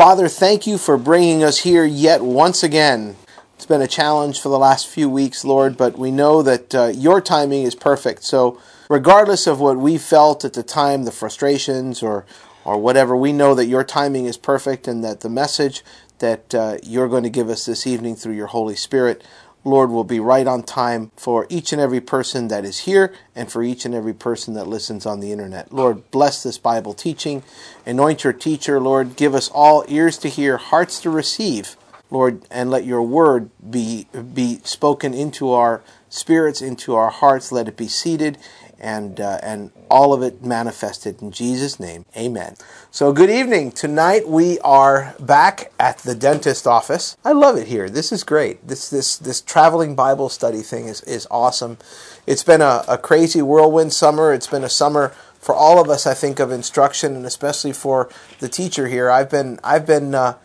Father, thank you for bringing us here yet once again. It's been a challenge for the last few weeks, Lord, but we know that uh, your timing is perfect. So, regardless of what we felt at the time, the frustrations or or whatever, we know that your timing is perfect and that the message that uh, you're going to give us this evening through your Holy Spirit, Lord, will be right on time for each and every person that is here and for each and every person that listens on the internet. Lord, bless this Bible teaching. Anoint your teacher, Lord. Give us all ears to hear, hearts to receive, Lord, and let your word be, be spoken into our spirits, into our hearts. Let it be seated and uh, and all of it manifested in Jesus' name. Amen. So good evening. Tonight we are back at the dentist office. I love it here. This is great. This this this traveling Bible study thing is is awesome. It's been a, a crazy whirlwind summer. It's been a summer for all of us, I think, of instruction, and especially for the teacher here. I've been I've been uh,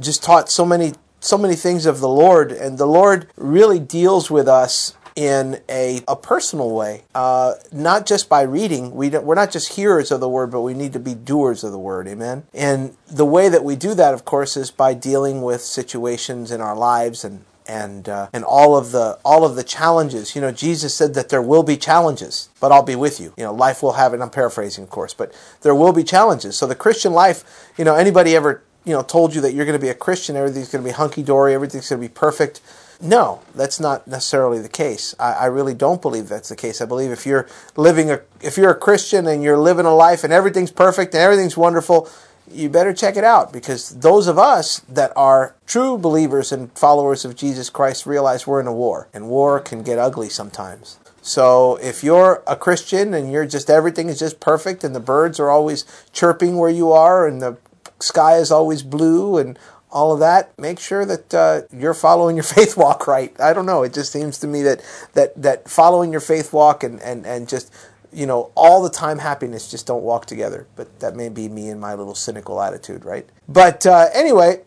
just taught so many so many things of the Lord, and the Lord really deals with us in a, a personal way, uh, not just by reading. We we're not just hearers of the word, but we need to be doers of the word. Amen. And the way that we do that, of course, is by dealing with situations in our lives and and uh, and all of the all of the challenges. You know, Jesus said that there will be challenges, but I'll be with you. You know, life will have it. I'm paraphrasing, of course, but there will be challenges. So the Christian life, you know, anybody ever you know told you that you're going to be a Christian, everything's going to be hunky dory, everything's going to be perfect. No, that's not necessarily the case. I, I, really don't believe that's the case. I believe if you're living a if you're a Christian and you're living a life and everything's perfect and everything's wonderful, you better check it out because those of us that are true believers and followers of Jesus Christ realize we're in a war and war can get ugly sometimes. So if you're a Christian and you're just everything is just perfect and the birds are always chirping where you are and the sky is always blue and all of that, make sure that uh, you're following your faith walk right. I don't know. It just seems to me that that that following your faith walk and and and just you know all the time happiness just don't walk together. But that may be me and my little cynical attitude, right? But uh, anyway,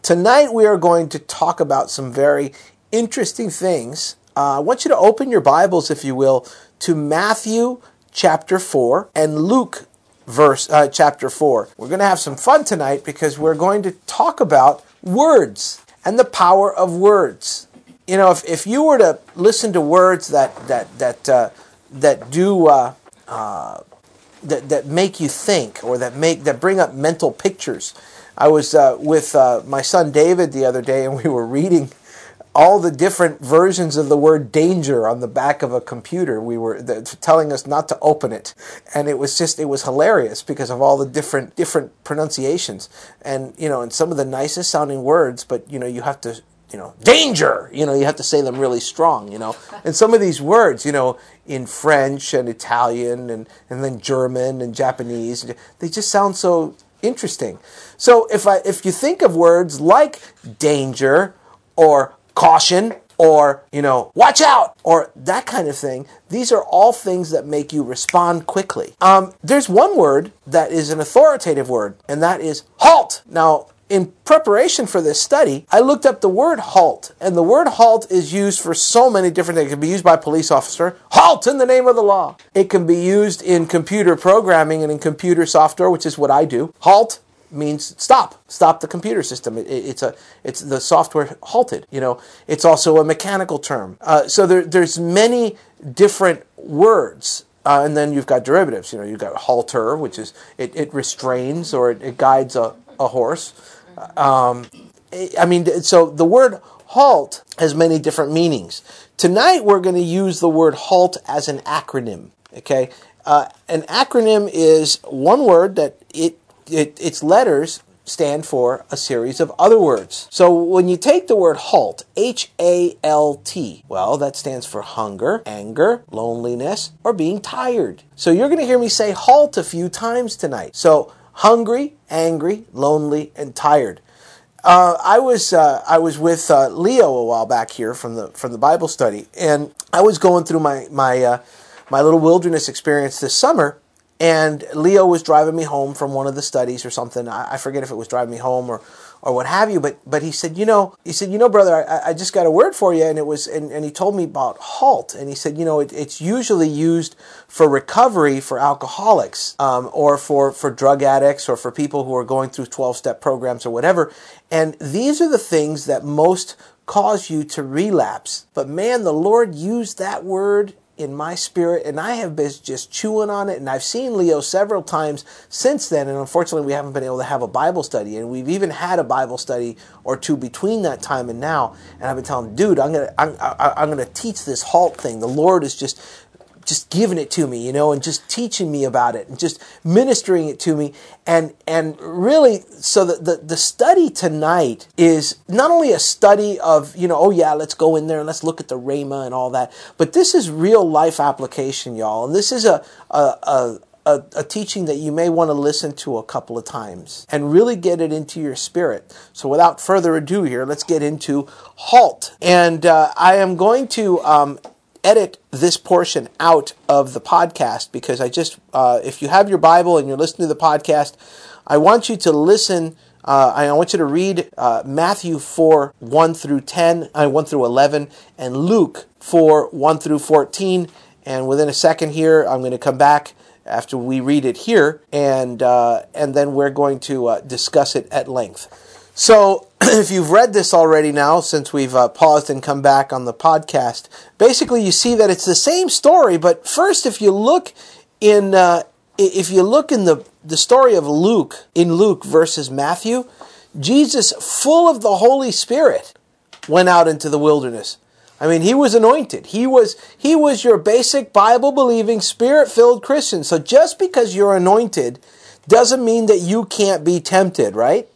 tonight we are going to talk about some very interesting things. Uh, I want you to open your Bibles, if you will, to Matthew chapter 4 and Luke verse uh, chapter 4. We're going to have some fun tonight because we're going to talk about words and the power of words. You know, if, if you were to listen to words that that that uh, that do uh, uh that that make you think or that make that bring up mental pictures. I was uh, with uh, my son David the other day, and we were reading all the different versions of the word danger on the back of a computer. We were the, telling us not to open it, and it was just it was hilarious because of all the different different pronunciations, and you know, and some of the nicest sounding words, but you know, you have to. You know, danger. You know, you have to say them really strong. You know, and some of these words, you know, in French and Italian and and then German and Japanese, they just sound so interesting. So if I if you think of words like danger or caution or, you know, watch out or that kind of thing. These are all things that make you respond quickly. Um, there's one word that is an authoritative word, and that is halt. Now, in preparation for this study, I looked up the word halt, and the word halt is used for so many different things. It can be used by a police officer, halt in the name of the law. It can be used in computer programming and in computer software, which is what I do. Halt means stop. Stop the computer system. It, it, it's a it's the software halted you know. It's also a mechanical term. Uh, so there, there's many different words uh, and then you've got derivatives. You know you've got halter which is it, it restrains or it, it guides a, a horse. Um, i mean so the word halt has many different meanings. Tonight we're going to use the word halt as an acronym okay? Uh, an acronym is one word that it it, its letters stand for a series of other words. So when you take the word halt, H A L T, well, that stands for hunger, anger, loneliness, or being tired. So you're going to hear me say halt a few times tonight. So hungry, angry, lonely, and tired. Uh, I was uh, I was with uh, Leo a while back here from the from the Bible study, and I was going through my my uh, my little wilderness experience this summer, and Leo was driving me home from one of the studies or something. I, I forget if it was driving me home or or what have you. But but he said, you know, he said, you know, brother, I, I just got a word for you, and it was, and, and he told me about halt, and he said, you know, it, it's usually used for recovery for alcoholics, um, or for for drug addicts, or for people who are going through twelve step programs or whatever. And these are the things that most cause you to relapse. But man, the Lord used that word in my spirit, and I have been just chewing on it. And I've seen Leo several times since then, and unfortunately, we haven't been able to have a Bible study. And we've even had a Bible study or two between that time and now. And I've been telling, him, dude, I'm gonna, I'm, I'm gonna teach this halt thing. The Lord is just just giving it to me, you know, and just teaching me about it and just ministering it to me. And, and really, so the, the, the study tonight is not only a study of, you know, oh yeah, let's go in there and let's look at the Rhema and all that, but this is real life application, y'all. And this is a, a, a a, a, teaching that you may want to listen to a couple of times and really get it into your spirit. So, without further ado, here, let's get into halt. And uh, I am going to um, edit this portion out of the podcast because I just, uh, if you have your Bible and you're listening to the podcast, I want you to listen. Uh, I want you to read uh, Matthew 4 1 through 10, uh, 1 through 11, and Luke 4 1 through 14. And within a second here, I'm going to come back after we read it here, and uh, and then we're going to uh, discuss it at length. So, if you've read this already now, since we've uh, paused and come back on the podcast, basically you see that it's the same story. But first, if you look in, uh, if you look in the the story of Luke in Luke versus Matthew, Jesus, full of the Holy Spirit, went out into the wilderness. I mean, he was anointed. He was he was your basic Bible believing, spirit filled Christian. So just because you're anointed doesn't mean that you can't be tempted, right?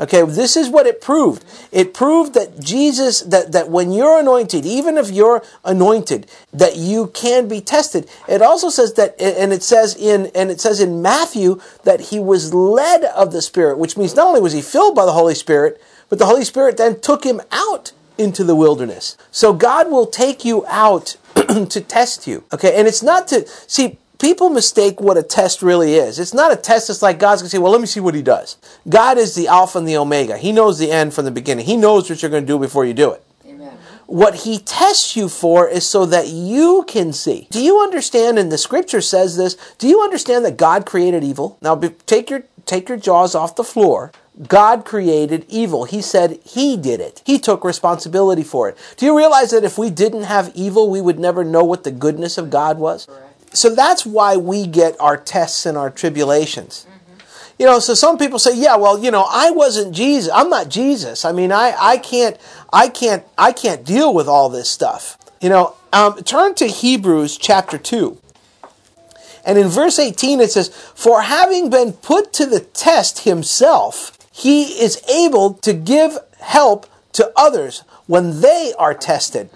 Okay, this is what it proved. It proved that Jesus, that, that when you're anointed, even if you're anointed, that you can be tested. It also says that, and it says in, and it says in Matthew that he was led of the Spirit, which means not only was he filled by the Holy Spirit, but the Holy Spirit then took him out into the wilderness. So God will take you out to test you. Okay, and it's not to, see, people mistake what a test really is. It's not a test. It's like God's going to say, well, let me see what he does. God is the Alpha and the Omega. He knows the end from the beginning. He knows what you're going to do before you do it. Amen. What he tests you for is so that you can see. Do you understand? And the scripture says this. Do you understand that God created evil? Now take your, take your jaws off the floor. God created evil. He said He did it. He took responsibility for it. Do you realize that if we didn't have evil, we would never know what the goodness of God was? Correct so that's why we get our tests and our tribulations. Mm-hmm. You know, so some people say, yeah, well, you know, I wasn't Jesus. I'm not Jesus. I mean, I, I can't, I can't, I can't deal with all this stuff. You know, um, turn to Hebrews chapter 2. And in verse 18 it says, For having been put to the test himself, he is able to give help to others when they are tested.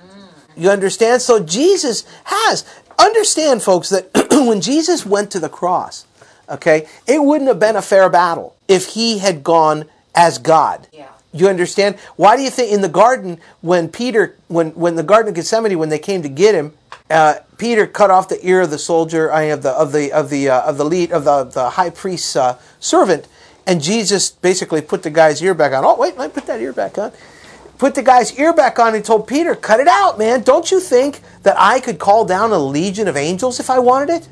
You understand? So Jesus has. Understand, folks, that when Jesus went to the cross, okay, it wouldn't have been a fair battle if he had gone as God. Yeah. You understand? Why do you think in the garden when Peter, when when the Garden of Gethsemane, when they came to get him, uh, Peter cut off the ear of the soldier, I of the of the of the uh, of the lead of the the high priest's uh, servant, and Jesus basically put the guy's ear back on. Oh wait, let me put that ear back on put the guy's ear back on and told Peter, Cut it out, man. Don't you think that I could call down a legion of angels if I wanted it?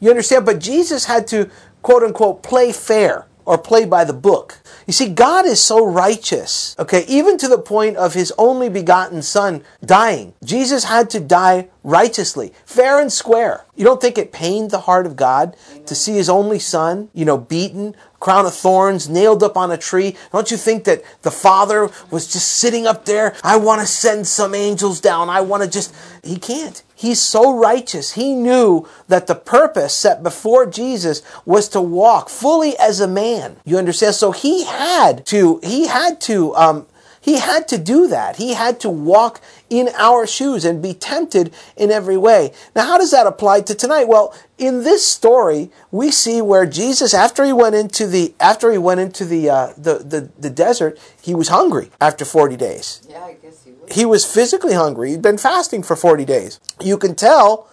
You understand? But Jesus had to, quote unquote, play fair or play by the book. You see, God is so righteous, okay, even to the point of his only begotten son dying. Jesus had to die righteously, fair and square. You don't think it pained the heart of God Amen. to see his only son, you know, beaten, crown of thorns, nailed up on a tree? Don't you think that the Father was just sitting up there? I want to send some angels down. I want to just. He can't. He's so righteous. He knew that the purpose set before Jesus was to walk fully as a man. You understand? So he had to, he had to, um, he had to do that. He had to walk in our shoes and be tempted in every way. Now, how does that apply to tonight? Well, in this story, we see where Jesus, after he went into the after he went into the uh, the, the the desert, he was hungry after forty days. Yeah, he was physically hungry. He'd been fasting for 40 days. You can tell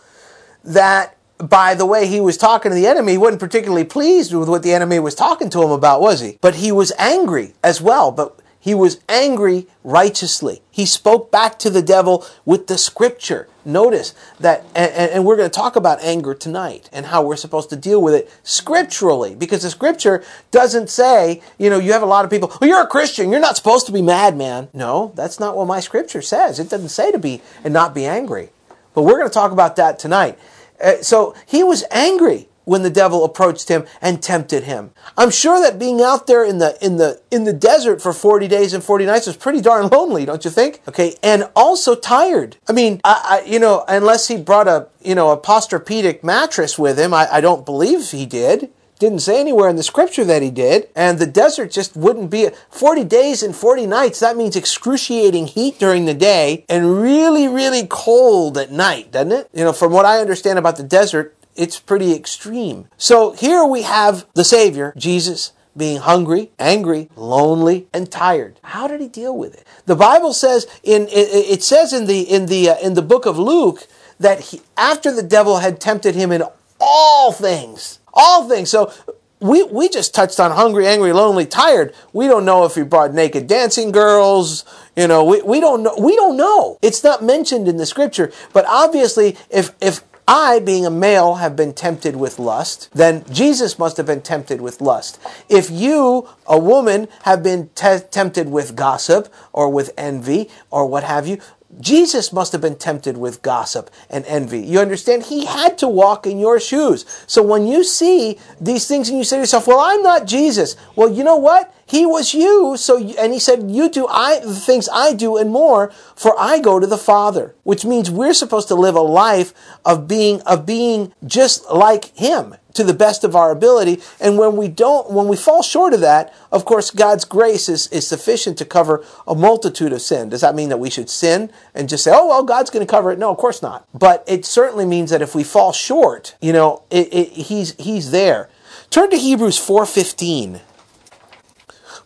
that by the way he was talking to the enemy, he wasn't particularly pleased with what the enemy was talking to him about, was he? But he was angry as well. But he was angry righteously. He spoke back to the devil with the scripture. Notice that, and, and, we're going to talk about anger tonight and how we're supposed to deal with it scripturally, because the scripture doesn't say, you know, you have a lot of people, well, you're a Christian, you're not supposed to be mad, man. No, that's not what my scripture says. It doesn't say to be and not be angry. But we're going to talk about that tonight. Uh, so he was angry when the devil approached him and tempted him. I'm sure that being out there in the in the in the desert for 40 days and 40 nights was pretty darn lonely, don't you think? Okay, and also tired. I mean, I, I you know, unless he brought a you know a Posturepedic mattress with him, I, I don't believe he did. Didn't say anywhere in the scripture that he did. And the desert just wouldn't be 40 days and 40 nights. That means excruciating heat during the day and really, really cold at night, doesn't it? You know, from what I understand about the desert, it's pretty extreme. So here we have the Savior, Jesus, being hungry, angry, lonely, and tired. How did he deal with it? The Bible says in it says in the in the uh, in the book of Luke that he, after the devil had tempted him in all things, all things. So we, we just touched on hungry, angry, lonely, tired. We don't know if he brought naked dancing girls. You know, we, we don't know. We don't know. It's not mentioned in the scripture. But obviously, if, if I, being a male, have been tempted with lust, then Jesus must have been tempted with lust. If you, a woman, have been te- tempted with gossip or with envy or what have you, Jesus must have been tempted with gossip and envy. You understand? He had to walk in your shoes. So when you see these things and you say to yourself, well, I'm not Jesus. Well, you know what? He was you. So, and he said, you do I, the things I do and more, for I go to the Father, which means we're supposed to live a life of being, of being just like him to the best of our ability. And when we don't, when we fall short of that, of course, God's grace is, is sufficient to cover a multitude of sin. Does that mean that we should sin and just say, oh, well, God's going to cover it? No, of course not. But it certainly means that if we fall short, you know, it, it, he's, he's there. Turn to Hebrews 4.15.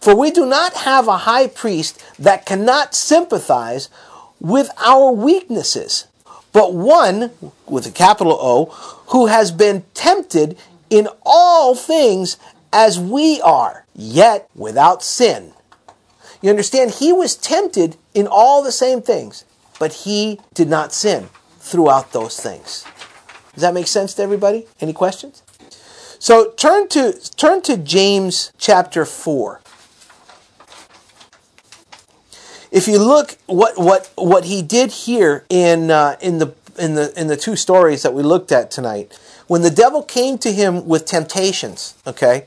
For we do not have a high priest that cannot sympathize with our weaknesses, but one, with a capital O, who has been tempted in all things as we are, yet without sin. You understand? He was tempted in all the same things, but he did not sin throughout those things. Does that make sense to everybody? Any questions? So turn to turn to James chapter 4. If you look what what what he did here in uh, in the in the in the two stories that we looked at tonight, when the devil came to him with temptations, okay,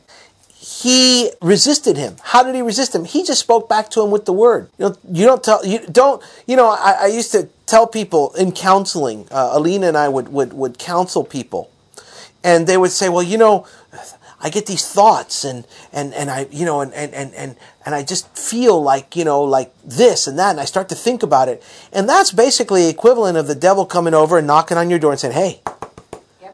he resisted him. How did he resist him? He just spoke back to him with the word. You know, you don't tell you don't. You know, I, I used to tell people in counseling. Uh, Alina and I would would would counsel people, and they would say, "Well, you know." I get these thoughts and, and, and I, you know, and, and, and, and, and I just feel like, you know, like this and that. And I start to think about it. And that's basically equivalent of the devil coming over and knocking on your door and saying, Hey.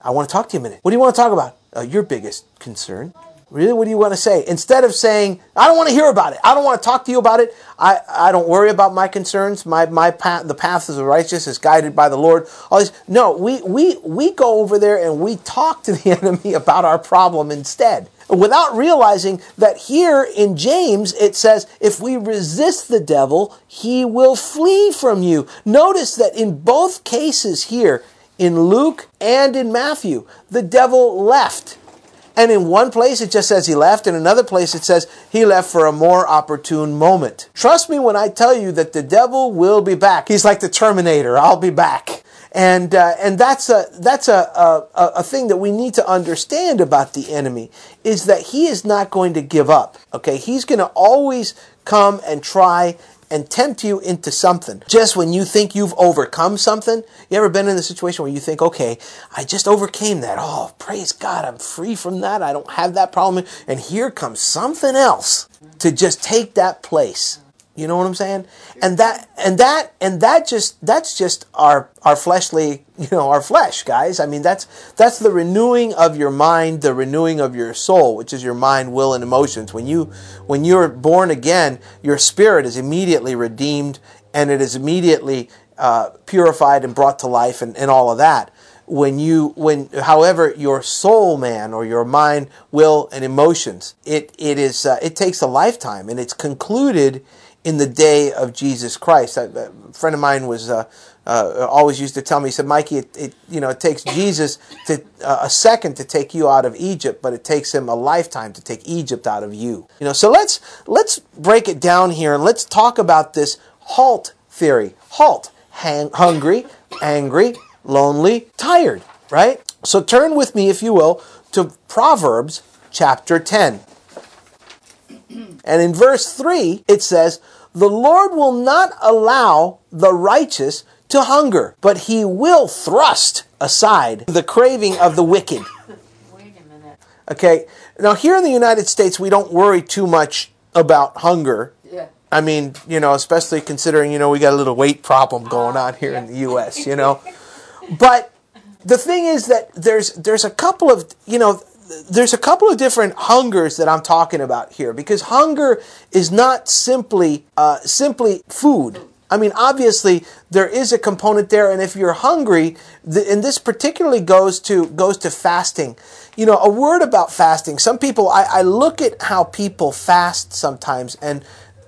I want to talk to you a minute. What do you want to talk about? Uh, your biggest concern. Really, what do you want to say? Instead of saying, I don't want to hear about it. I don't want to talk to you about it. I, I don't worry about my concerns. My, my path, the path of the righteous is guided by the Lord. All no, we, we, we go over there and we talk to the enemy about our problem instead. Without realizing that here in James it says, if we resist the devil, he will flee from you. Notice that in both cases here, in Luke and in Matthew, the devil left and in one place it just says he left, in another place it says he left for a more opportune moment. Trust me when I tell you that the devil will be back. He's like the Terminator. I'll be back. And, uh, and that's, a, that's a, a, a thing that we need to understand about the enemy is that he is not going to give up. Okay. He's going to always come and try and tempt you into something. Just when you think you've overcome something, you ever been in the situation where you think, okay, I just overcame that. Oh, praise God, I'm free from that. I don't have that problem. And here comes something else to just take that place. You know what I'm saying? And that and that and that just that's just our our fleshly, you know, our flesh, guys. I mean, that's that's the renewing of your mind, the renewing of your soul, which is your mind, will and emotions. When you when you're born again, your spirit is immediately redeemed and it is immediately uh, purified and brought to life and, and all of that when you when however your soul man or your mind will and emotions it it is uh, it takes a lifetime and it's concluded in the day of Jesus Christ. A, friend of mine was uh, uh, always used to tell me, he said, Mikey, it, it you know it takes Jesus to uh, a second to take you out of Egypt, but it takes him a lifetime to take Egypt out of you. You know, so let's let's break it down here and let's talk about this halt theory. Halt, hang, hungry, angry, lonely, tired. Right. So turn with me, if you will, to Proverbs chapter ten. And in verse 3, it says, The Lord will not allow the righteous to hunger, but he will thrust aside the craving of the wicked. Wait a minute. Okay, now here in the United States, we don't worry too much about hunger. Yeah. I mean, you know, especially considering, you know, we got a little weight problem going on here in the US, you know. But the thing is that there's there's a couple of, you know, there's a couple of different hungers that I'm talking about here because hunger is not simply uh, simply food. I mean, obviously there is a component there, and if you're hungry, the, and this particularly goes to goes to fasting. You know, a word about fasting. Some people, I, I look at how people fast sometimes, and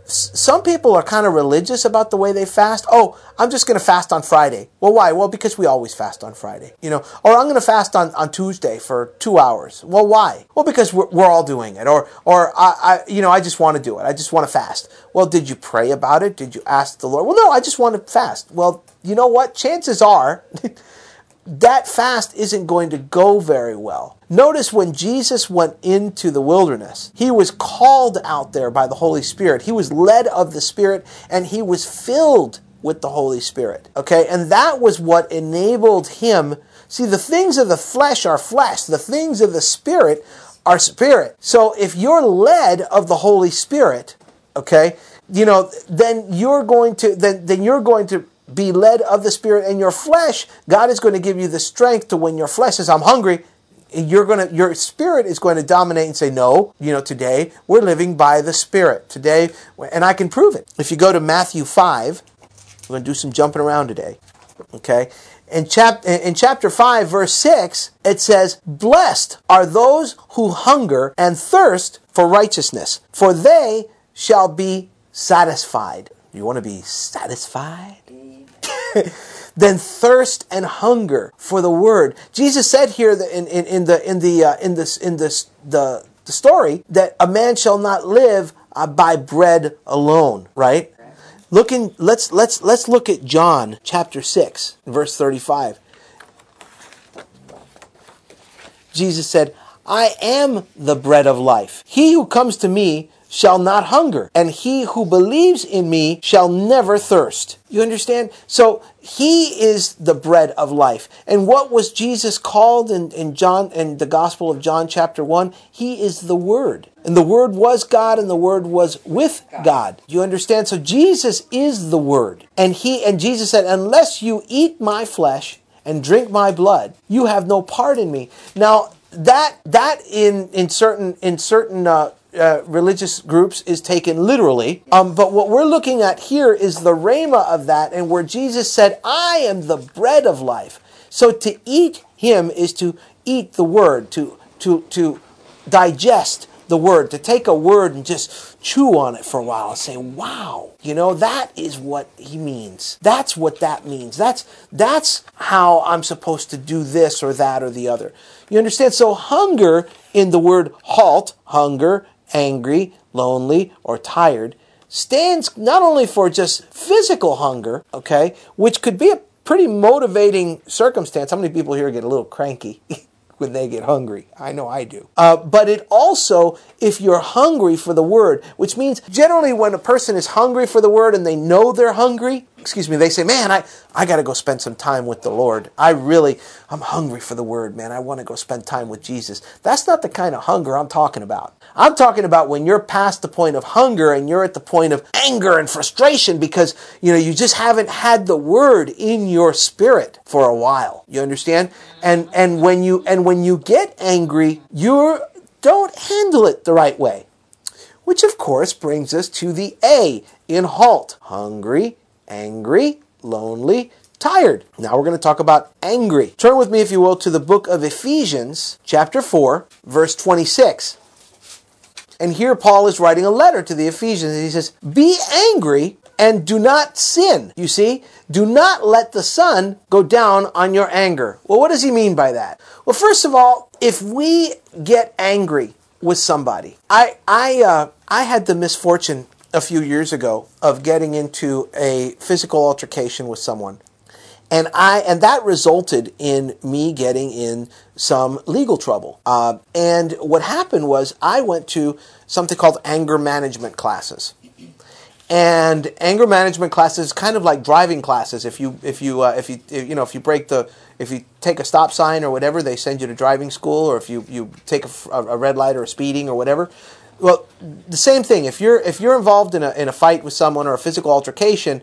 some people are kind of religious about the way they fast. Oh, I'm just going to fast on Friday. Well, why? Well, because we always fast on Friday, you know. Or I'm going to fast on, on Tuesday for two hours. Well, why? Well, because we're, we're all doing it. Or, or I, I, you know, I just want to do it. I just want to fast. Well, did you pray about it? Did you ask the Lord? Well, no, I just want to fast. Well, you know what? Chances are that fast isn't going to go very well. Notice when Jesus went into the wilderness, he was called out there by the Holy Spirit. He was led of the Spirit and he was filled with the Holy Spirit. Okay? And that was what enabled him. See, the things of the flesh are flesh, the things of the Spirit are spirit. So if you're led of the Holy Spirit, okay, you know, then you're going to then then you're going to be led of the Spirit and your flesh, God is going to give you the strength to when your flesh says, I'm hungry, you're going to, your spirit is going to dominate and say, no, you know, today we're living by the Spirit. Today, and I can prove it. If you go to Matthew 5, we're going to do some jumping around today. Okay? In, chap- in chapter 5, verse 6, it says, Blessed are those who hunger and thirst for righteousness, for they shall be satisfied. You want to be satisfied? then thirst and hunger for the word. Jesus said here in, in, in the in the uh, in this in this the the story that a man shall not live uh, by bread alone, right? Looking let's let's let's look at John chapter 6 verse 35. Jesus said, "I am the bread of life. He who comes to me shall not hunger, and he who believes in me shall never thirst. You understand? So he is the bread of life. And what was Jesus called in, in John in the Gospel of John chapter 1? He is the Word. And the Word was God and the Word was with God. You understand? So Jesus is the Word. And he and Jesus said, Unless you eat my flesh and drink my blood, you have no part in me. Now that that in in certain in certain uh, uh, religious groups is taken literally. Um, but what we're looking at here is the rhema of that, and where Jesus said, I am the bread of life. So to eat him is to eat the word, to, to, to digest the word, to take a word and just chew on it for a while and say, wow, you know, that is what he means. That's what that means. That's, that's how I'm supposed to do this or that or the other. You understand? So hunger in the word halt, hunger, angry, lonely, or tired stands not only for just physical hunger, okay, which could be a pretty motivating circumstance. How many people here get a little cranky? when they get hungry. I know I do. Uh, but it also, if you're hungry for the word, which means generally when a person is hungry for the word and they know they're hungry, excuse me, they say, man, I, I got to go spend some time with the Lord. I really, I'm hungry for the word, man. I want to go spend time with Jesus. That's not the kind of hunger I'm talking about. I'm talking about when you're past the point of hunger and you're at the point of anger and frustration because, you know, you just haven't had the word in your spirit for a while. You understand? And, and when you, and when you get angry, you don't handle it the right way. Which of course brings us to the A in halt. Hungry, angry, lonely, tired. Now we're going to talk about angry. Turn with me, if you will, to the book of Ephesians, chapter 4, verse 26. And here Paul is writing a letter to the Ephesians, and he says, Be angry and do not sin. You see, do not let the sun go down on your anger. Well, what does he mean by that? Well, first of all, if we get angry with somebody, I I uh, I had the misfortune a few years ago of getting into a physical altercation with someone. And I and that resulted in me getting in some legal trouble. Uh, and what happened was I went to something called anger management classes. And anger management classes kind of like driving classes. If you if you uh, if you you know if you break the if you take a stop sign or whatever, they send you to driving school. Or if you you take a, a red light or a speeding or whatever, well, the same thing. If you're if you're involved in a in a fight with someone or a physical altercation,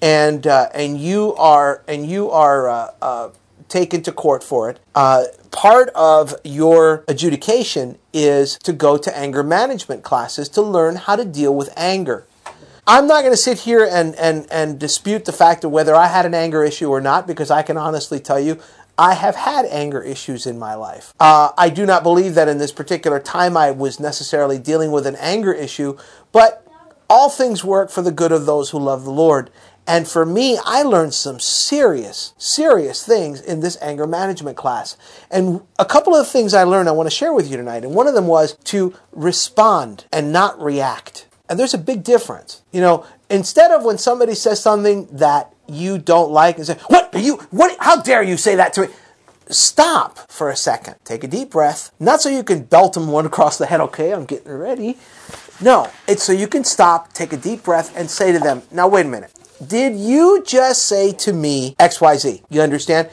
and uh, and you are and you are uh, uh, taken to court for it, uh, part of your adjudication is to go to anger management classes to learn how to deal with anger. I'm not going to sit here and, and, and dispute the fact of whether I had an anger issue or not, because I can honestly tell you I have had anger issues in my life. Uh, I do not believe that in this particular time I was necessarily dealing with an anger issue, but all things work for the good of those who love the Lord. And for me, I learned some serious, serious things in this anger management class. And a couple of things I learned I want to share with you tonight. And one of them was to respond and not react. And there's a big difference. You know, instead of when somebody says something that you don't like and say, What are you, what, how dare you say that to me? Stop for a second. Take a deep breath. Not so you can belt them one across the head, okay, I'm getting ready. No, it's so you can stop, take a deep breath, and say to them, Now, wait a minute. Did you just say to me XYZ? You understand?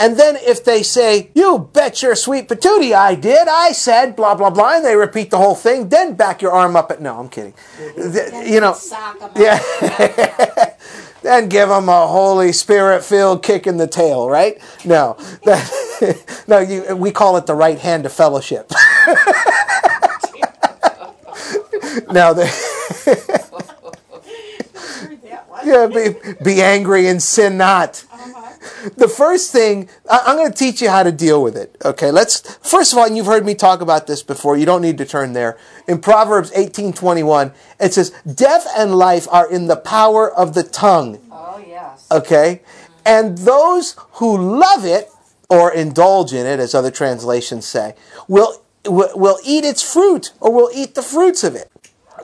And then if they say, you bet your sweet patootie I did, I said blah, blah, blah, and they repeat the whole thing, then back your arm up at, no, I'm kidding. You know, yeah. then give them a Holy Spirit filled kick in the tail, right? No, that, no, you, we call it the right hand of fellowship. now, the, yeah, be, be angry and sin not the first thing I'm going to teach you how to deal with it. Okay, let's first of all, and you've heard me talk about this before. You don't need to turn there. In Proverbs 18:21, it says, "Death and life are in the power of the tongue." Oh yes. Okay, and those who love it or indulge in it, as other translations say, will will eat its fruit or will eat the fruits of it.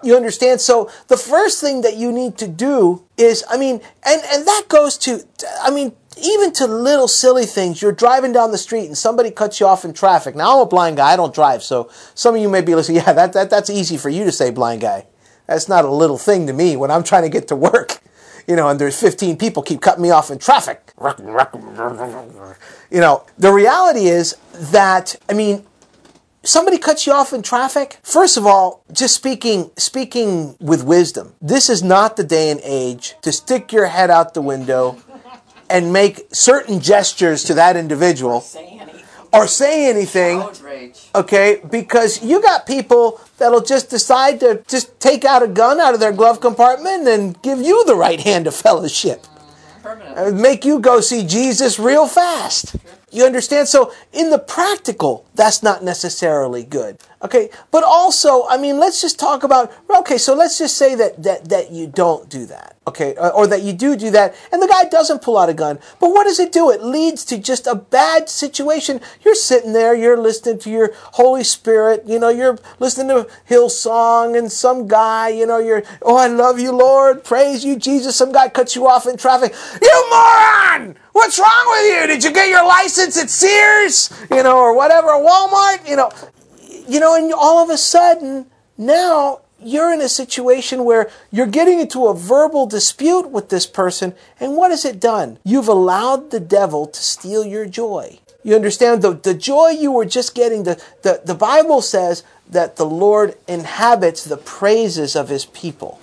You understand? So the first thing that you need to do is, I mean, and, and that goes to, I mean, even to little silly things. You're driving down the street and somebody cuts you off in traffic. Now I'm a blind guy. I don't drive. So some of you may be listening. Yeah, that, that, that's easy for you to say blind guy. That's not a little thing to me when I'm trying to get to work. You know, and there's 15 people keep cutting me off in traffic. You know, the reality is that, I mean, somebody cuts you off in traffic first of all just speaking speaking with wisdom this is not the day and age to stick your head out the window and make certain gestures to that individual Say or say anything Outrage. okay because you got people that'll just decide to just take out a gun out of their glove compartment and give you the right hand of fellowship make you go see Jesus real fast. You understand? So, in the practical, that's not necessarily good. Okay, but also, I mean, let's just talk about. Okay, so let's just say that that that you don't do that. Okay, or, or that you do do that, and the guy doesn't pull out a gun. But what does it do? It leads to just a bad situation. You're sitting there, you're listening to your Holy Spirit. You know, you're listening to Hillsong, and some guy, you know, you're, oh, I love you, Lord, praise you, Jesus. Some guy cuts you off in traffic. You moron! What's wrong with you? Did you get your license at Sears? You know, or whatever, Walmart? You know, you know, and all of a sudden, now you're in a situation where you're getting into a verbal dispute with this person, and what has it done? You've allowed the devil to steal your joy. You understand? The, the joy you were just getting, the, the, the Bible says that the Lord inhabits the praises of his people.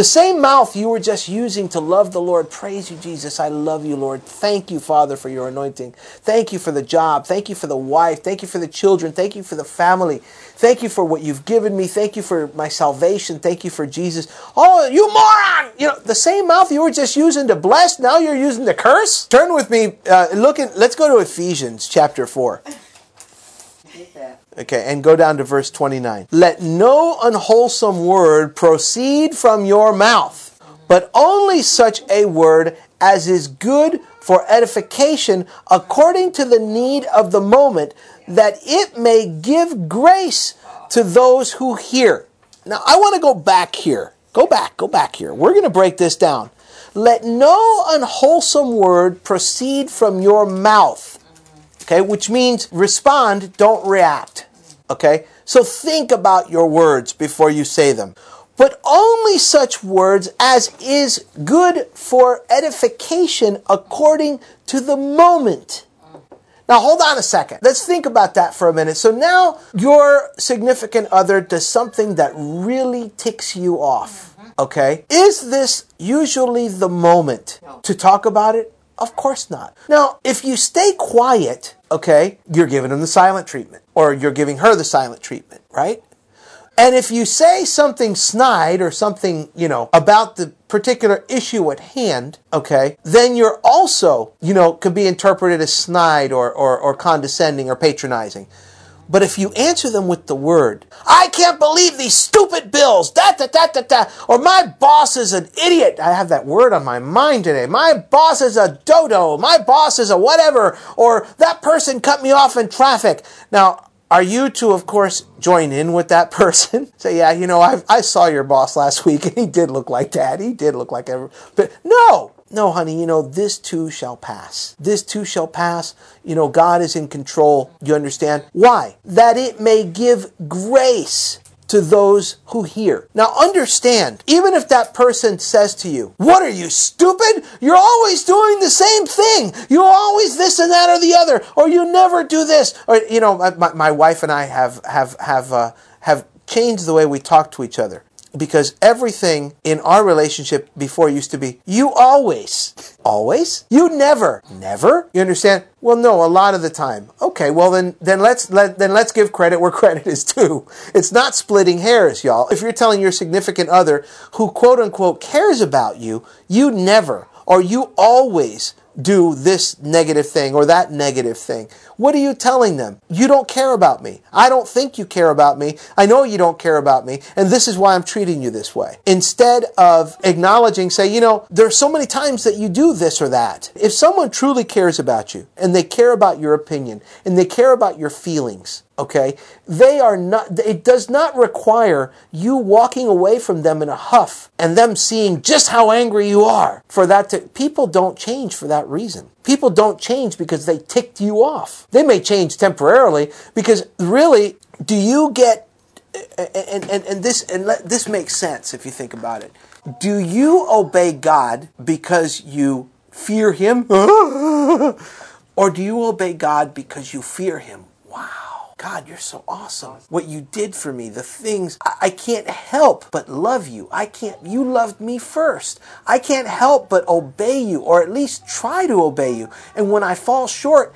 The same mouth you were just using to love the Lord. Praise you, Jesus. I love you, Lord. Thank you, Father, for your anointing. Thank you for the job. Thank you for the wife. Thank you for the children. Thank you for the family. Thank you for what you've given me. Thank you for my salvation. Thank you for Jesus. Oh, you moron! You know, the same mouth you were just using to bless, now you're using to curse? Turn with me, uh, look at, let's go to Ephesians chapter 4. Okay, and go down to verse 29. Let no unwholesome word proceed from your mouth, but only such a word as is good for edification according to the need of the moment, that it may give grace to those who hear. Now, I want to go back here. Go back, go back here. We're going to break this down. Let no unwholesome word proceed from your mouth. Okay, which means respond, don't react. Okay? So think about your words before you say them. But only such words as is good for edification according to the moment. Now hold on a second. Let's think about that for a minute. So now your significant other does something that really ticks you off. Okay? Is this usually the moment to talk about it? Of course not. Now, if you stay quiet, okay, you're giving them the silent treatment, or you're giving her the silent treatment, right? And if you say something snide or something, you know, about the particular issue at hand, okay, then you're also, you know, could be interpreted as snide or, or, or condescending or patronizing. But if you answer them with the word, I can't believe these stupid bills, da da da da da, or my boss is an idiot. I have that word on my mind today. My boss is a dodo. My boss is a whatever, or that person cut me off in traffic. Now, are you to, of course, join in with that person? Say, yeah, you know, I, I saw your boss last week and he did look like that. He did look like every, but no, no, honey, you know, this too shall pass. This too shall pass. You know, God is in control. You understand? Why? That it may give grace to those who hear. Now understand, even if that person says to you, What are you, stupid? You're always doing the same thing. You're always this and that or the other, or you never do this. Or, you know, my, my wife and I have, have, have, uh, have changed the way we talk to each other because everything in our relationship before used to be you always always? You never never? You understand? Well no a lot of the time. Okay well then then let's let then let's give credit where credit is due. It's not splitting hairs y'all. If you're telling your significant other who quote unquote cares about you you never or you always do this negative thing or that negative thing. What are you telling them? You don't care about me. I don't think you care about me. I know you don't care about me. And this is why I'm treating you this way. Instead of acknowledging, say, you know, there's so many times that you do this or that. If someone truly cares about you and they care about your opinion and they care about your feelings, okay they are not it does not require you walking away from them in a huff and them seeing just how angry you are for that to people don't change for that reason people don't change because they ticked you off. They may change temporarily because really do you get and, and, and this and let, this makes sense if you think about it. Do you obey god because you fear him? Or do you obey god because you fear him? Wow God, you're so awesome. What you did for me, the things I can't help but love you. I can't, you loved me first. I can't help but obey you or at least try to obey you. And when I fall short,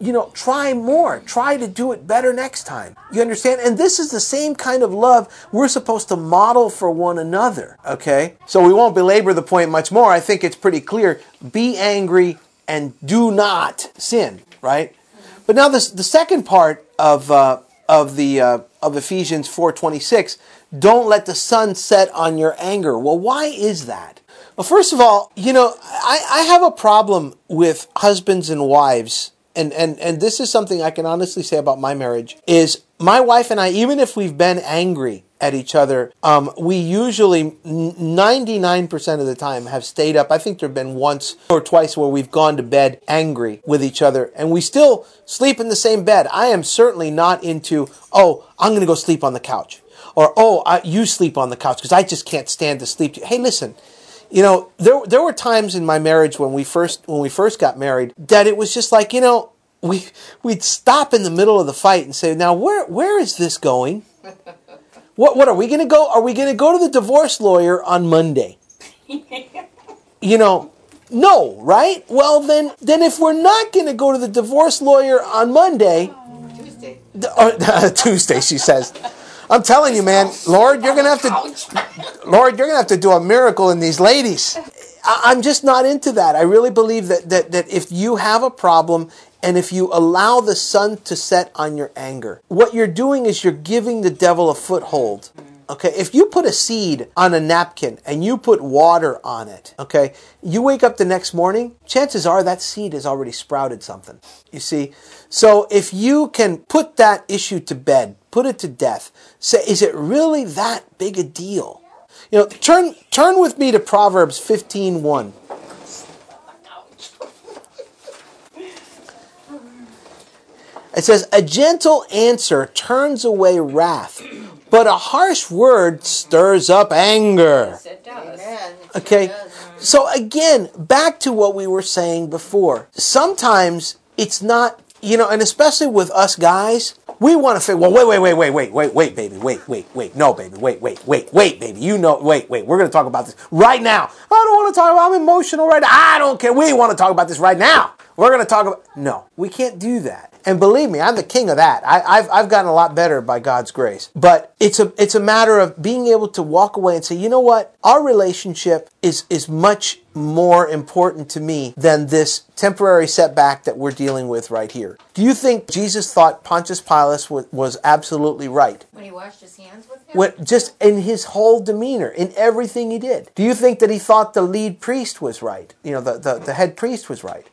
you know, try more. Try to do it better next time. You understand? And this is the same kind of love we're supposed to model for one another. Okay? So we won't belabor the point much more. I think it's pretty clear. Be angry and do not sin, right? But now this, the second part of, uh, of, the, uh, of Ephesians 4.26, don't let the sun set on your anger. Well, why is that? Well, first of all, you know, I, I have a problem with husbands and wives, and, and, and this is something I can honestly say about my marriage, is my wife and I, even if we've been angry, at each other. Um, we usually, 99% of the time, have stayed up. I think there have been once or twice where we've gone to bed angry with each other and we still sleep in the same bed. I am certainly not into, oh, I'm going to go sleep on the couch. Or, oh, I, you sleep on the couch because I just can't stand to sleep. Hey, listen, you know, there, there were times in my marriage when we first, when we first got married that it was just like, you know, we, we'd stop in the middle of the fight and say, now where, where is this going? What what are we going to go? Are we going to go to the divorce lawyer on Monday? you know, no, right? Well, then then if we're not going to go to the divorce lawyer on Monday, oh, Tuesday. or, uh, Tuesday, she says. I'm telling you, man, Lord, you're gonna have to, Lord, you're gonna have to do a miracle in these ladies. I'm just not into that. I really believe that that that if you have a problem and if you allow the sun to set on your anger, what you're doing is you're giving the devil a foothold. Okay, if you put a seed on a napkin and you put water on it, okay, you wake up the next morning, chances are that seed has already sprouted something. You see? So if you can put that issue to bed, put it to death, say, is it really that big a deal? You know, turn turn with me to Proverbs 15:1. It says, A gentle answer turns away wrath, but a harsh word stirs up anger. Yes, it does. Amen. Okay. So again, back to what we were saying before. Sometimes it's not, you know, and especially with us guys, we want to say, well, wait, wait, wait, wait, wait, wait, wait, baby, wait, wait, wait, no, baby, wait, wait, wait, wait, baby, you know, wait, wait, we're going to talk about this right now. I don't want to talk about, I'm emotional right now. I don't care. We want to talk about this right now. We're going to talk about, no, we can't do that. And believe me, I'm the king of that. I, I've, I've gotten a lot better by God's grace. But it's a, it's a matter of being able to walk away and say, you know what? Our relationship is, is much more important to me than this temporary setback that we're dealing with right here. Do you think Jesus thought Pontius Pilate was, was absolutely right? When he washed his hands with him? When, just in his whole demeanor, in everything he did. Do you think that he thought the lead priest was right? You know, the, the, the head priest was right?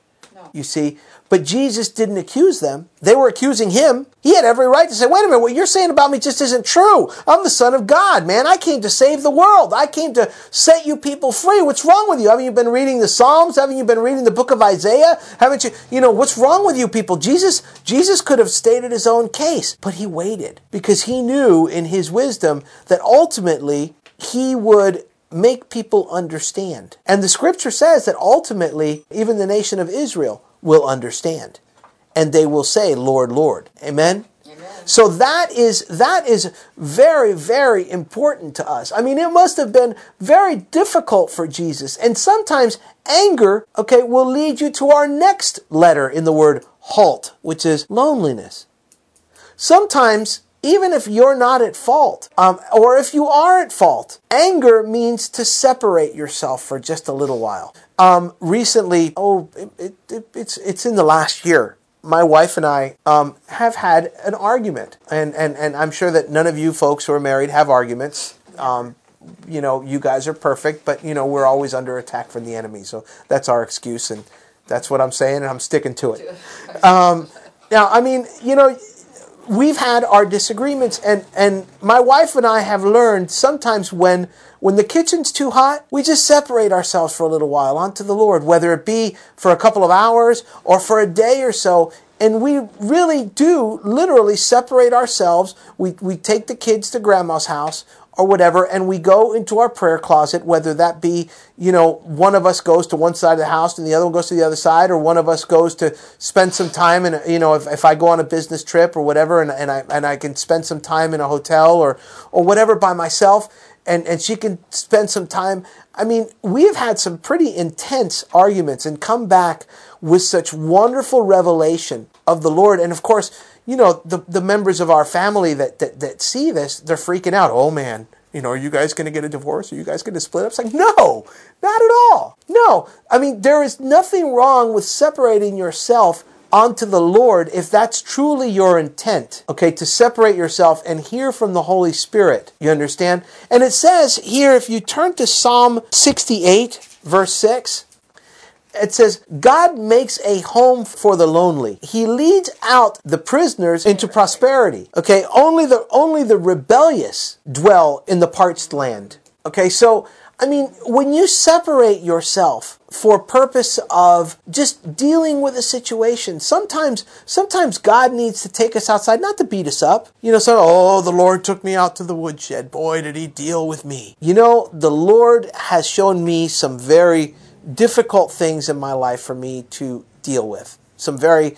You see, but Jesus didn't accuse them. They were accusing him. He had every right to say, wait a minute, what you're saying about me just isn't true. I'm the Son of God, man. I came to save the world. I came to set you people free. What's wrong with you? Haven't you been reading the Psalms? Haven't you been reading the book of Isaiah? Haven't you, you know, what's wrong with you people? Jesus, Jesus could have stated his own case, but he waited because he knew in his wisdom that ultimately he would make people understand. And the scripture says that ultimately, even the nation of Israel will understand. And they will say, Lord, Lord. Amen? Amen. So that is that is very very important to us. I mean, it must have been very difficult for Jesus. And sometimes anger, okay, will lead you to our next letter in the word halt, which is loneliness. Sometimes even if you're not at fault, um, or if you are at fault, anger means to separate yourself for just a little while. Um, recently, oh, it, it, it, it's it's in the last year. My wife and I um, have had an argument, and, and and I'm sure that none of you folks who are married have arguments. Um, you know, you guys are perfect, but you know we're always under attack from the enemy, so that's our excuse, and that's what I'm saying, and I'm sticking to it. Um, now, I mean, you know, we've had our disagreements and and my wife and I have learned sometimes when when the kitchen's too hot, we just separate ourselves for a little while onto the Lord, whether it be for a couple of hours or for a day or so. And we really do literally separate ourselves. We, we take the kids to grandma's house or whatever, and we go into our prayer closet, whether that be, you know, one of us goes to one side of the house and the other one goes to the other side, or one of us goes to spend some time in, a, you know, if, if I go on a business trip or whatever, and, and I and I can spend some time in a hotel or or whatever by myself, and and she can spend some time. I mean, we have had some pretty intense arguments and come back with such wonderful revelation of the Lord, and of course you know, the, the members of our family that, that, that see this, they're freaking out. Oh man, you know, are you guys going to get a divorce? Are you guys going to split up? It's like, no, not at all. No. I mean, there is nothing wrong with separating yourself onto the Lord if that's truly your intent, okay, to separate yourself and hear from the Holy Spirit. You understand? And it says here, if you turn to Psalm 68, verse 6, it says, God makes a home for the lonely. He leads out the prisoners into prosperity. Okay, only the only the rebellious dwell in the parched land. Okay, so I mean, when you separate yourself for purpose of just dealing with a situation, sometimes sometimes God needs to take us outside, not to beat us up. You know, so oh, the Lord took me out to the woodshed. Boy, did he deal with me. You know, the Lord has shown me some very difficult things in my life for me to deal with. Some very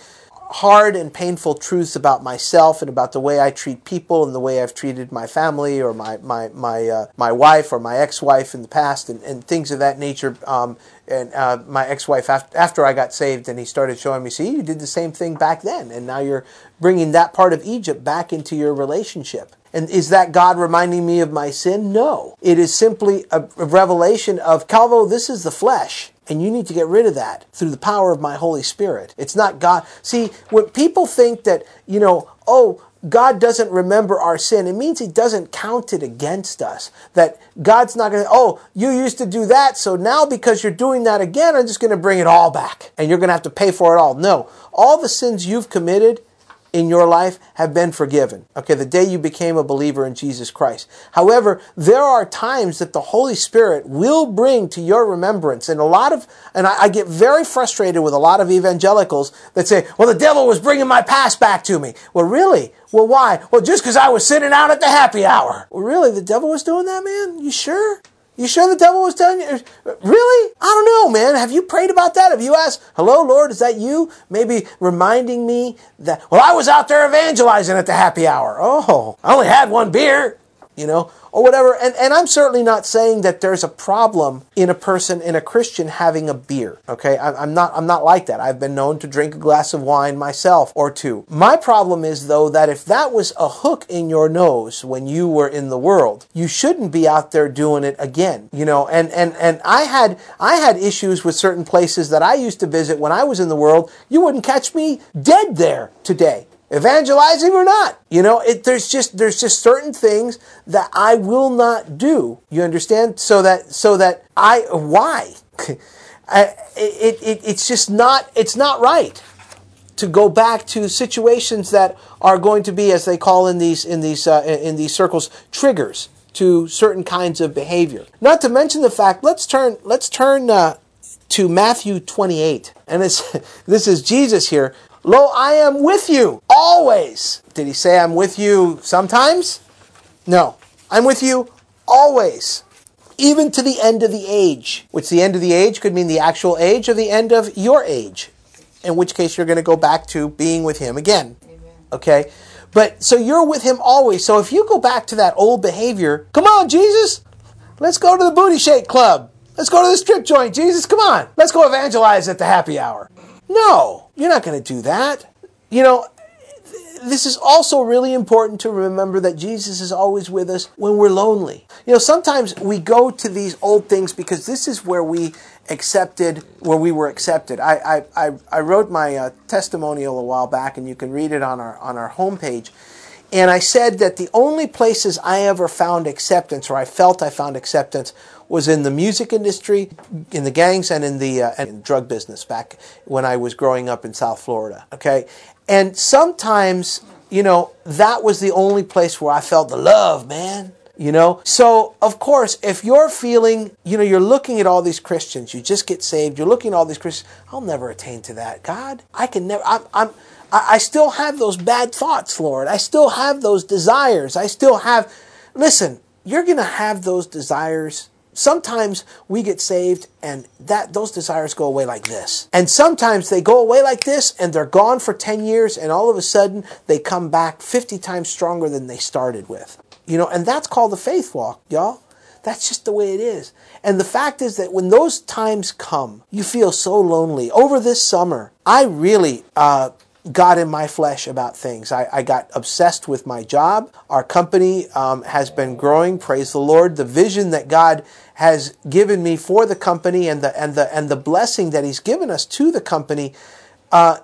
hard and painful truths about myself and about the way I treat people and the way I've treated my family or my my my uh, my wife or my ex-wife in the past and, and things of that nature. Um, and uh, my ex-wife after, after I got saved and he started showing me, see, you did the same thing back then, and now you're bringing that part of Egypt back into your relationship. And is that God reminding me of my sin? No. It is simply a, revelation of Calvo, this is the flesh. And you need to get rid of that through the power of my Holy Spirit. It's not God. See, when people think that, you know, oh, God doesn't remember our sin, it means He doesn't count it against us. That God's not going to, oh, you used to do that, so now because you're doing that again, I'm just going to bring it all back. And you're going to have to pay for it all. No. All the sins you've committed, in your life have been forgiven. Okay, the day you became a believer in Jesus Christ. However, there are times that the Holy Spirit will bring to your remembrance, and a lot of, and I, I, get very frustrated with a lot of evangelicals that say, well, the devil was bringing my past back to me. Well, really? Well, why? Well, just because I was sitting out at the happy hour. Well, really? The devil was doing that, man? You sure? You sure the devil was telling you? Really? I don't know, man. Have you prayed about that? Have you asked, hello, Lord, is that you? Maybe reminding me that, well, I was out there evangelizing at the happy hour. Oh, I only had one beer, you know or whatever. And, and I'm certainly not saying that there's a problem in a person, in a Christian, having a beer. Okay, I, am not I'm not like that. I've been known to drink a glass of wine myself or two. My problem is though that if that was a hook in your nose when you were in the world, you shouldn't be out there doing it again. You know, and and and I had I had issues with certain places that I used to visit when I was in the world. You wouldn't catch me dead there today evangelizing or not. You know, it, there's just there's just certain things that I will not do. You understand? So that so that I why it, it it's just not it's not right to go back to situations that are going to be as they call in these in these uh, in these circles triggers to certain kinds of behavior. Not to mention the fact let's turn let's turn uh, to Matthew 28. And it's, this is Jesus here Lo, I am with you always. Did he say I'm with you sometimes? No. I'm with you always. Even to the end of the age. Which the end of the age could mean the actual age or the end of your age. In which case you're going to go back to being with him again. Amen. Okay? But so you're with him always. So if you go back to that old behavior, come on, Jesus, let's go to the booty shake club. Let's go to the strip joint, Jesus. Come on. Let's go evangelize at the happy hour. No, you're not going to do that. You know, this is also really important to remember that Jesus is always with us when we're lonely. You know, sometimes we go to these old things because this is where we accepted, where we were accepted. I, I, I, I wrote my uh, testimonial a while back, and you can read it on our, on our homepage. And I said that the only places I ever found acceptance, or I felt I found acceptance, was in the music industry, in the gangs, and in the uh, and drug business back when I was growing up in South Florida. Okay, and sometimes you know that was the only place where I felt the love, man. You know, so of course, if you're feeling, you know, you're looking at all these Christians, you just get saved, you're looking at all these Christians, I'll never attain to that. God, I can never, I'm, I'm, I still have those bad thoughts, Lord. I still have those desires. I still have, listen, you're going to have those desires. Sometimes we get saved and that those desires go away like this. And sometimes they go away like this and they're gone for 10 years and all of a sudden they come back 50 times stronger than they started with. You know and that's called the faith walk y'all. That's just the way it is. And the fact is that when those times come you feel so lonely. Over this summer i really uh, got in my flesh about things. I, I got obsessed with my job. Our company um, has been growing. Praise the Lord. The vision that God has given me for the company and the and the and the blessing that He's given us to the company uh,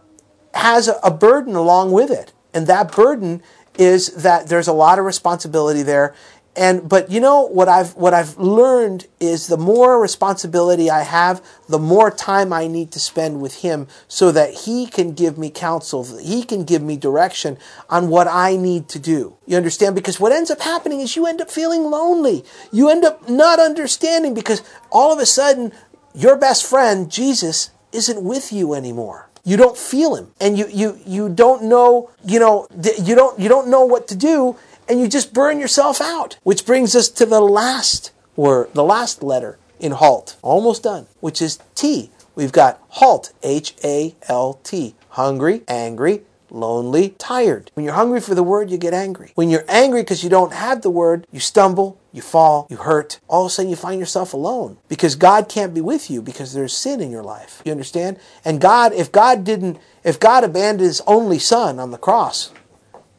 has a, a burden along with it, and that burden is that there's a lot of responsibility there and but you know what I've what I've learned is the more responsibility I have, the more time I need to spend with him so that he can give me counsel, he can give me direction on what I need to do. You understand? Because what ends up happening is you end up feeling lonely. You end up not understanding because all of a sudden your best friend, Jesus, isn't with you anymore you don't feel him and you you you don't know you know you don't you don't know what to do and you just burn yourself out. Which brings us to the last word, the last letter in halt, almost done, which is T, We've got halt, H A L T, hungry, angry, lonely, tired. When you're hungry for the word, you get angry. When you're angry because you don't have the word, you stumble, you fall, you hurt. All of a sudden, you find yourself alone because God can't be with you because there's sin in your life. You understand? And God, if God didn't, if God abandoned His only Son on the cross,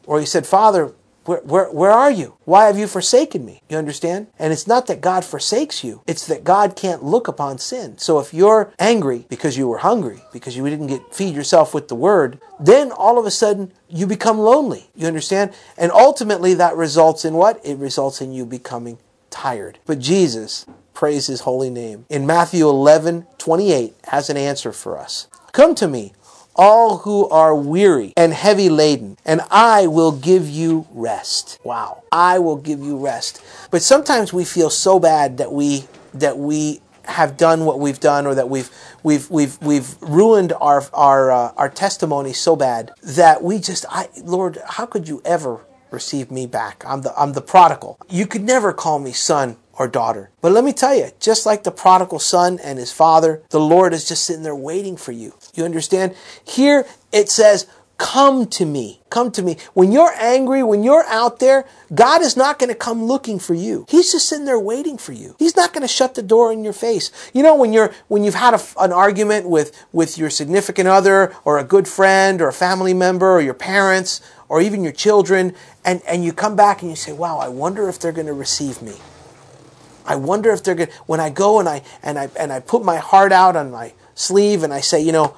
or He said, Father, where, where, where are you? Why have you forsaken me? You understand? And it's not that God forsakes you, it's that God can't look upon sin. So if you're angry because you were hungry, because you didn't get feed yourself with the word, then all of a sudden you become lonely. You understand? And ultimately that results in what? It results in you becoming tired. But Jesus, praise his holy name, in Matthew 11 28 has an answer for us. Come to me, all who are weary and heavy laden, and I will give you rest. Wow. I will give you rest. But sometimes we feel so bad that we that we have done what we've done or that we've we've we've we've ruined our our uh, our testimony so bad that we just I Lord, how could you ever receive me back? I'm the I'm the prodigal. You could never call me son or daughter. But let me tell you, just like the prodigal son and his father, the Lord is just sitting there waiting for you. You understand? Here it says, Come to me. Come to me. When you're angry, when you're out there, God is not going to come looking for you. He's just sitting there waiting for you. He's not going to shut the door in your face. You know, when you're, when you've had a, an argument with, with your significant other or a good friend or a family member or your parents or even your children, and, and you come back and you say, wow, I wonder if they're going to receive me. I wonder if they're going to, when I go and I, and I, and I put my heart out on my sleeve and I say, you know,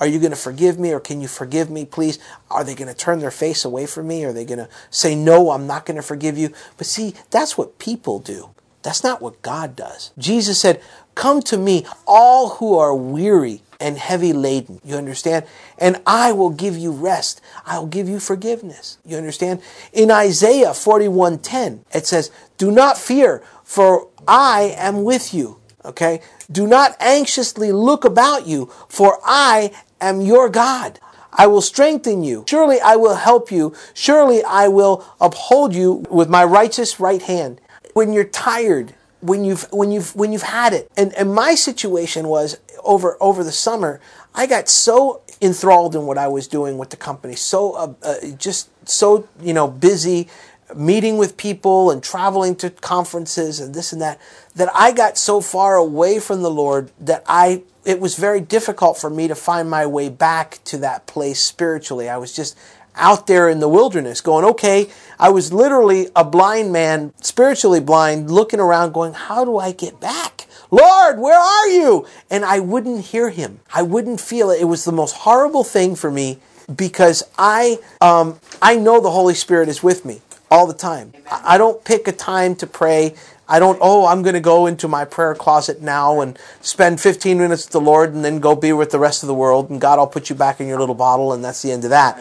are you going to forgive me or can you forgive me, please? Are they going to turn their face away from me? Are they going to say, no, I'm not going to forgive you? But see, that's what people do. That's not what God does. Jesus said, Come to me, all who are weary and heavy laden. You understand? And I will give you rest. I'll give you forgiveness. You understand? In Isaiah 41:10, it says, "Do not fear, for I am with you." Okay? Do not anxiously look about you, for I am your God. I will strengthen you. Surely I will help you. Surely I will uphold you with my righteous right hand. When you're tired, when you've when you've when you've had it. And and my situation was over over the summer, I got so enthralled in what I was doing with the company, so uh, uh, just so you know busy meeting with people and traveling to conferences and this and that that I got so far away from the Lord that I it was very difficult for me to find my way back to that place spiritually. I was just out there in the wilderness going, okay, I was literally a blind man, spiritually blind, looking around going, how do I get back? Lord, where are you? And I wouldn't hear him. I wouldn't feel it. It was the most horrible thing for me because I, um, I know the Holy Spirit is with me all the time. I don't pick a time to pray. I don't, oh, I'm going to go into my prayer closet now and spend 15 minutes with the Lord and then go be with the rest of the world and God, I'll put you back in your little bottle and that's the end of that.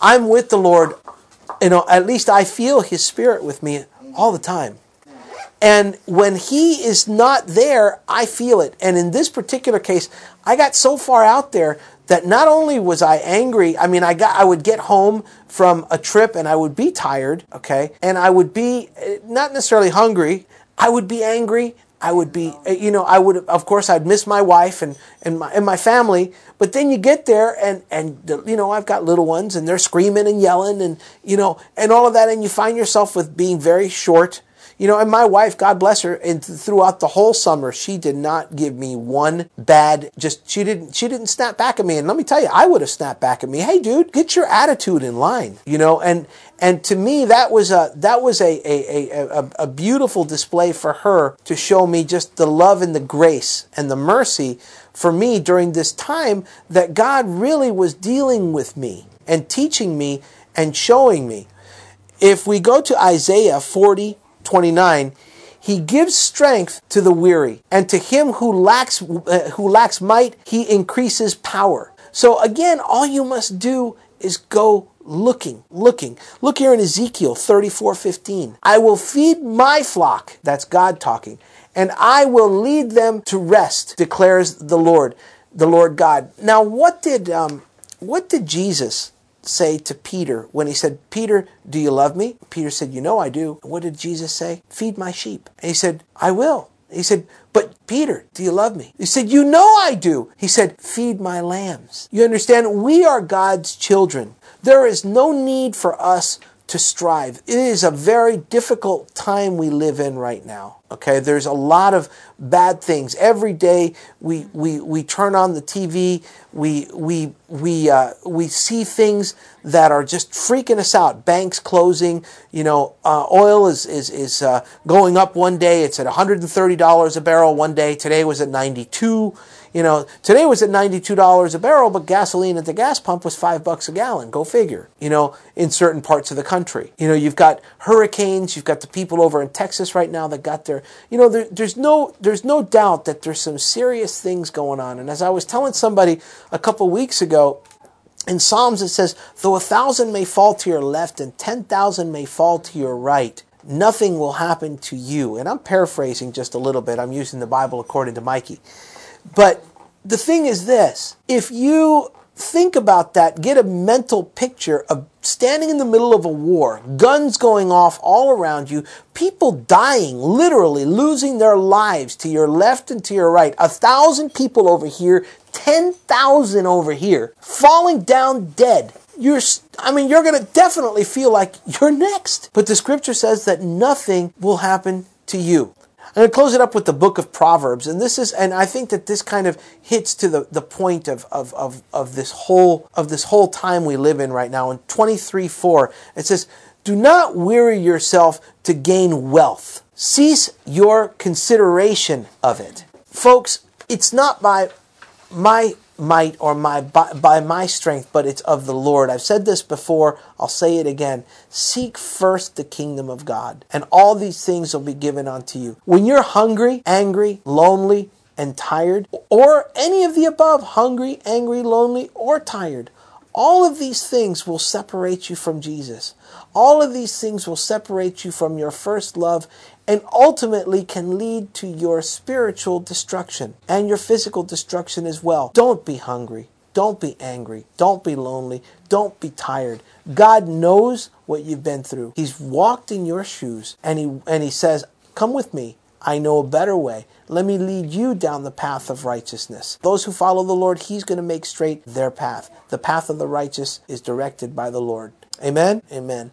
I'm with the Lord, you know, at least I feel His Spirit with me all the time. And when He is not there, I feel it. And in this particular case, I got so far out there that not only was I angry, I mean, I got, I would get home from a trip and I would be tired, okay, and I would be eh, not necessarily hungry. I would be angry. I would be, eh, you know, I would, of course, I'd miss my wife and, and my, and my family. But then you get there and, and, you know, I've got little ones and they're screaming and yelling and, you know, and all of that. And you find yourself with being very short. You know, and my wife, God bless her, and throughout the whole summer, she did not give me one bad, just, she didn't, she didn't snap back at me. And let me tell you, I would have snapped back at me. Hey, dude, get your attitude in line, you know, and, and to me, that was a that was a, a, a, a, beautiful display for her to show me just the love and the grace and the mercy for me during this time that God really was dealing with me and teaching me and showing me. If we go to Isaiah 40, 29, he gives strength to the weary, and to him who lacks, uh, who lacks might, he increases power. So again, all you must do is go looking, looking. Look here in Ezekiel 34 15. I will feed my flock, that's God talking, and I will lead them to rest, declares the Lord, the Lord God. Now, what did, um, what did Jesus say to Peter when he said, Peter, do you love me? Peter said, You know I do. What did Jesus say? Feed my sheep. And he said, I will. He said, But Peter, do you love me? He said, You know I do. He said, Feed my lambs. You understand? We are God's children. There is no need for us to strive. It is a very difficult time we live in right now. Okay, there's a lot of bad things. Every day we we, we turn on the TV, we we we uh, we see things that are just freaking us out. Banks closing, you know, uh, oil is is is uh, going up one day. It's at 130 dollars a barrel one day. Today was at 92. You know, today was at $92 a barrel, but gasoline at the gas pump was five bucks a gallon. Go figure. You know, in certain parts of the country. You know, you've got hurricanes, you've got the people over in Texas right now that got their, you know, there, there's no, there's no doubt that there's some serious things going on. And as I was telling somebody a couple weeks ago, in Psalms it says, though a thousand may fall to your left and 10,000 may fall to your right, nothing will happen to you. And I'm paraphrasing just a little bit. I'm using the Bible according to Mikey. But the thing is this if you think about that, get a mental picture of standing in the middle of a war, guns going off all around you, people dying, literally losing their lives to your left and to your right, a thousand people over here, 10,000 over here, falling down dead. You're, I mean, you're going to definitely feel like you're next. But the scripture says that nothing will happen to you. I'm going to close it up with the book of Proverbs. And this is, and I think that this kind of hits to the, the point of, of, of, of this whole, of this whole time we live in right now. In 23, 4, it says, do not weary yourself to gain wealth. Cease your consideration of it. Folks, it's not by my might or my by, by, my strength, but it's of the Lord. I've said this before, I'll say it again. Seek first the kingdom of God, and all these things will be given unto you. When you're hungry, angry, lonely, and tired, or any of the above, hungry, angry, lonely, or tired, all of these things will separate you from Jesus. All of these things will separate you from your first love and ultimately can lead to your spiritual destruction and your physical destruction as well. Don't be hungry. Don't be angry. Don't be lonely. Don't be tired. God knows what you've been through. He's walked in your shoes and he and he says, "Come with me. I know a better way. Let me lead you down the path of righteousness. Those who follow the Lord, He's going to make straight their path. The path of the righteous is directed by the Lord. Amen? Amen.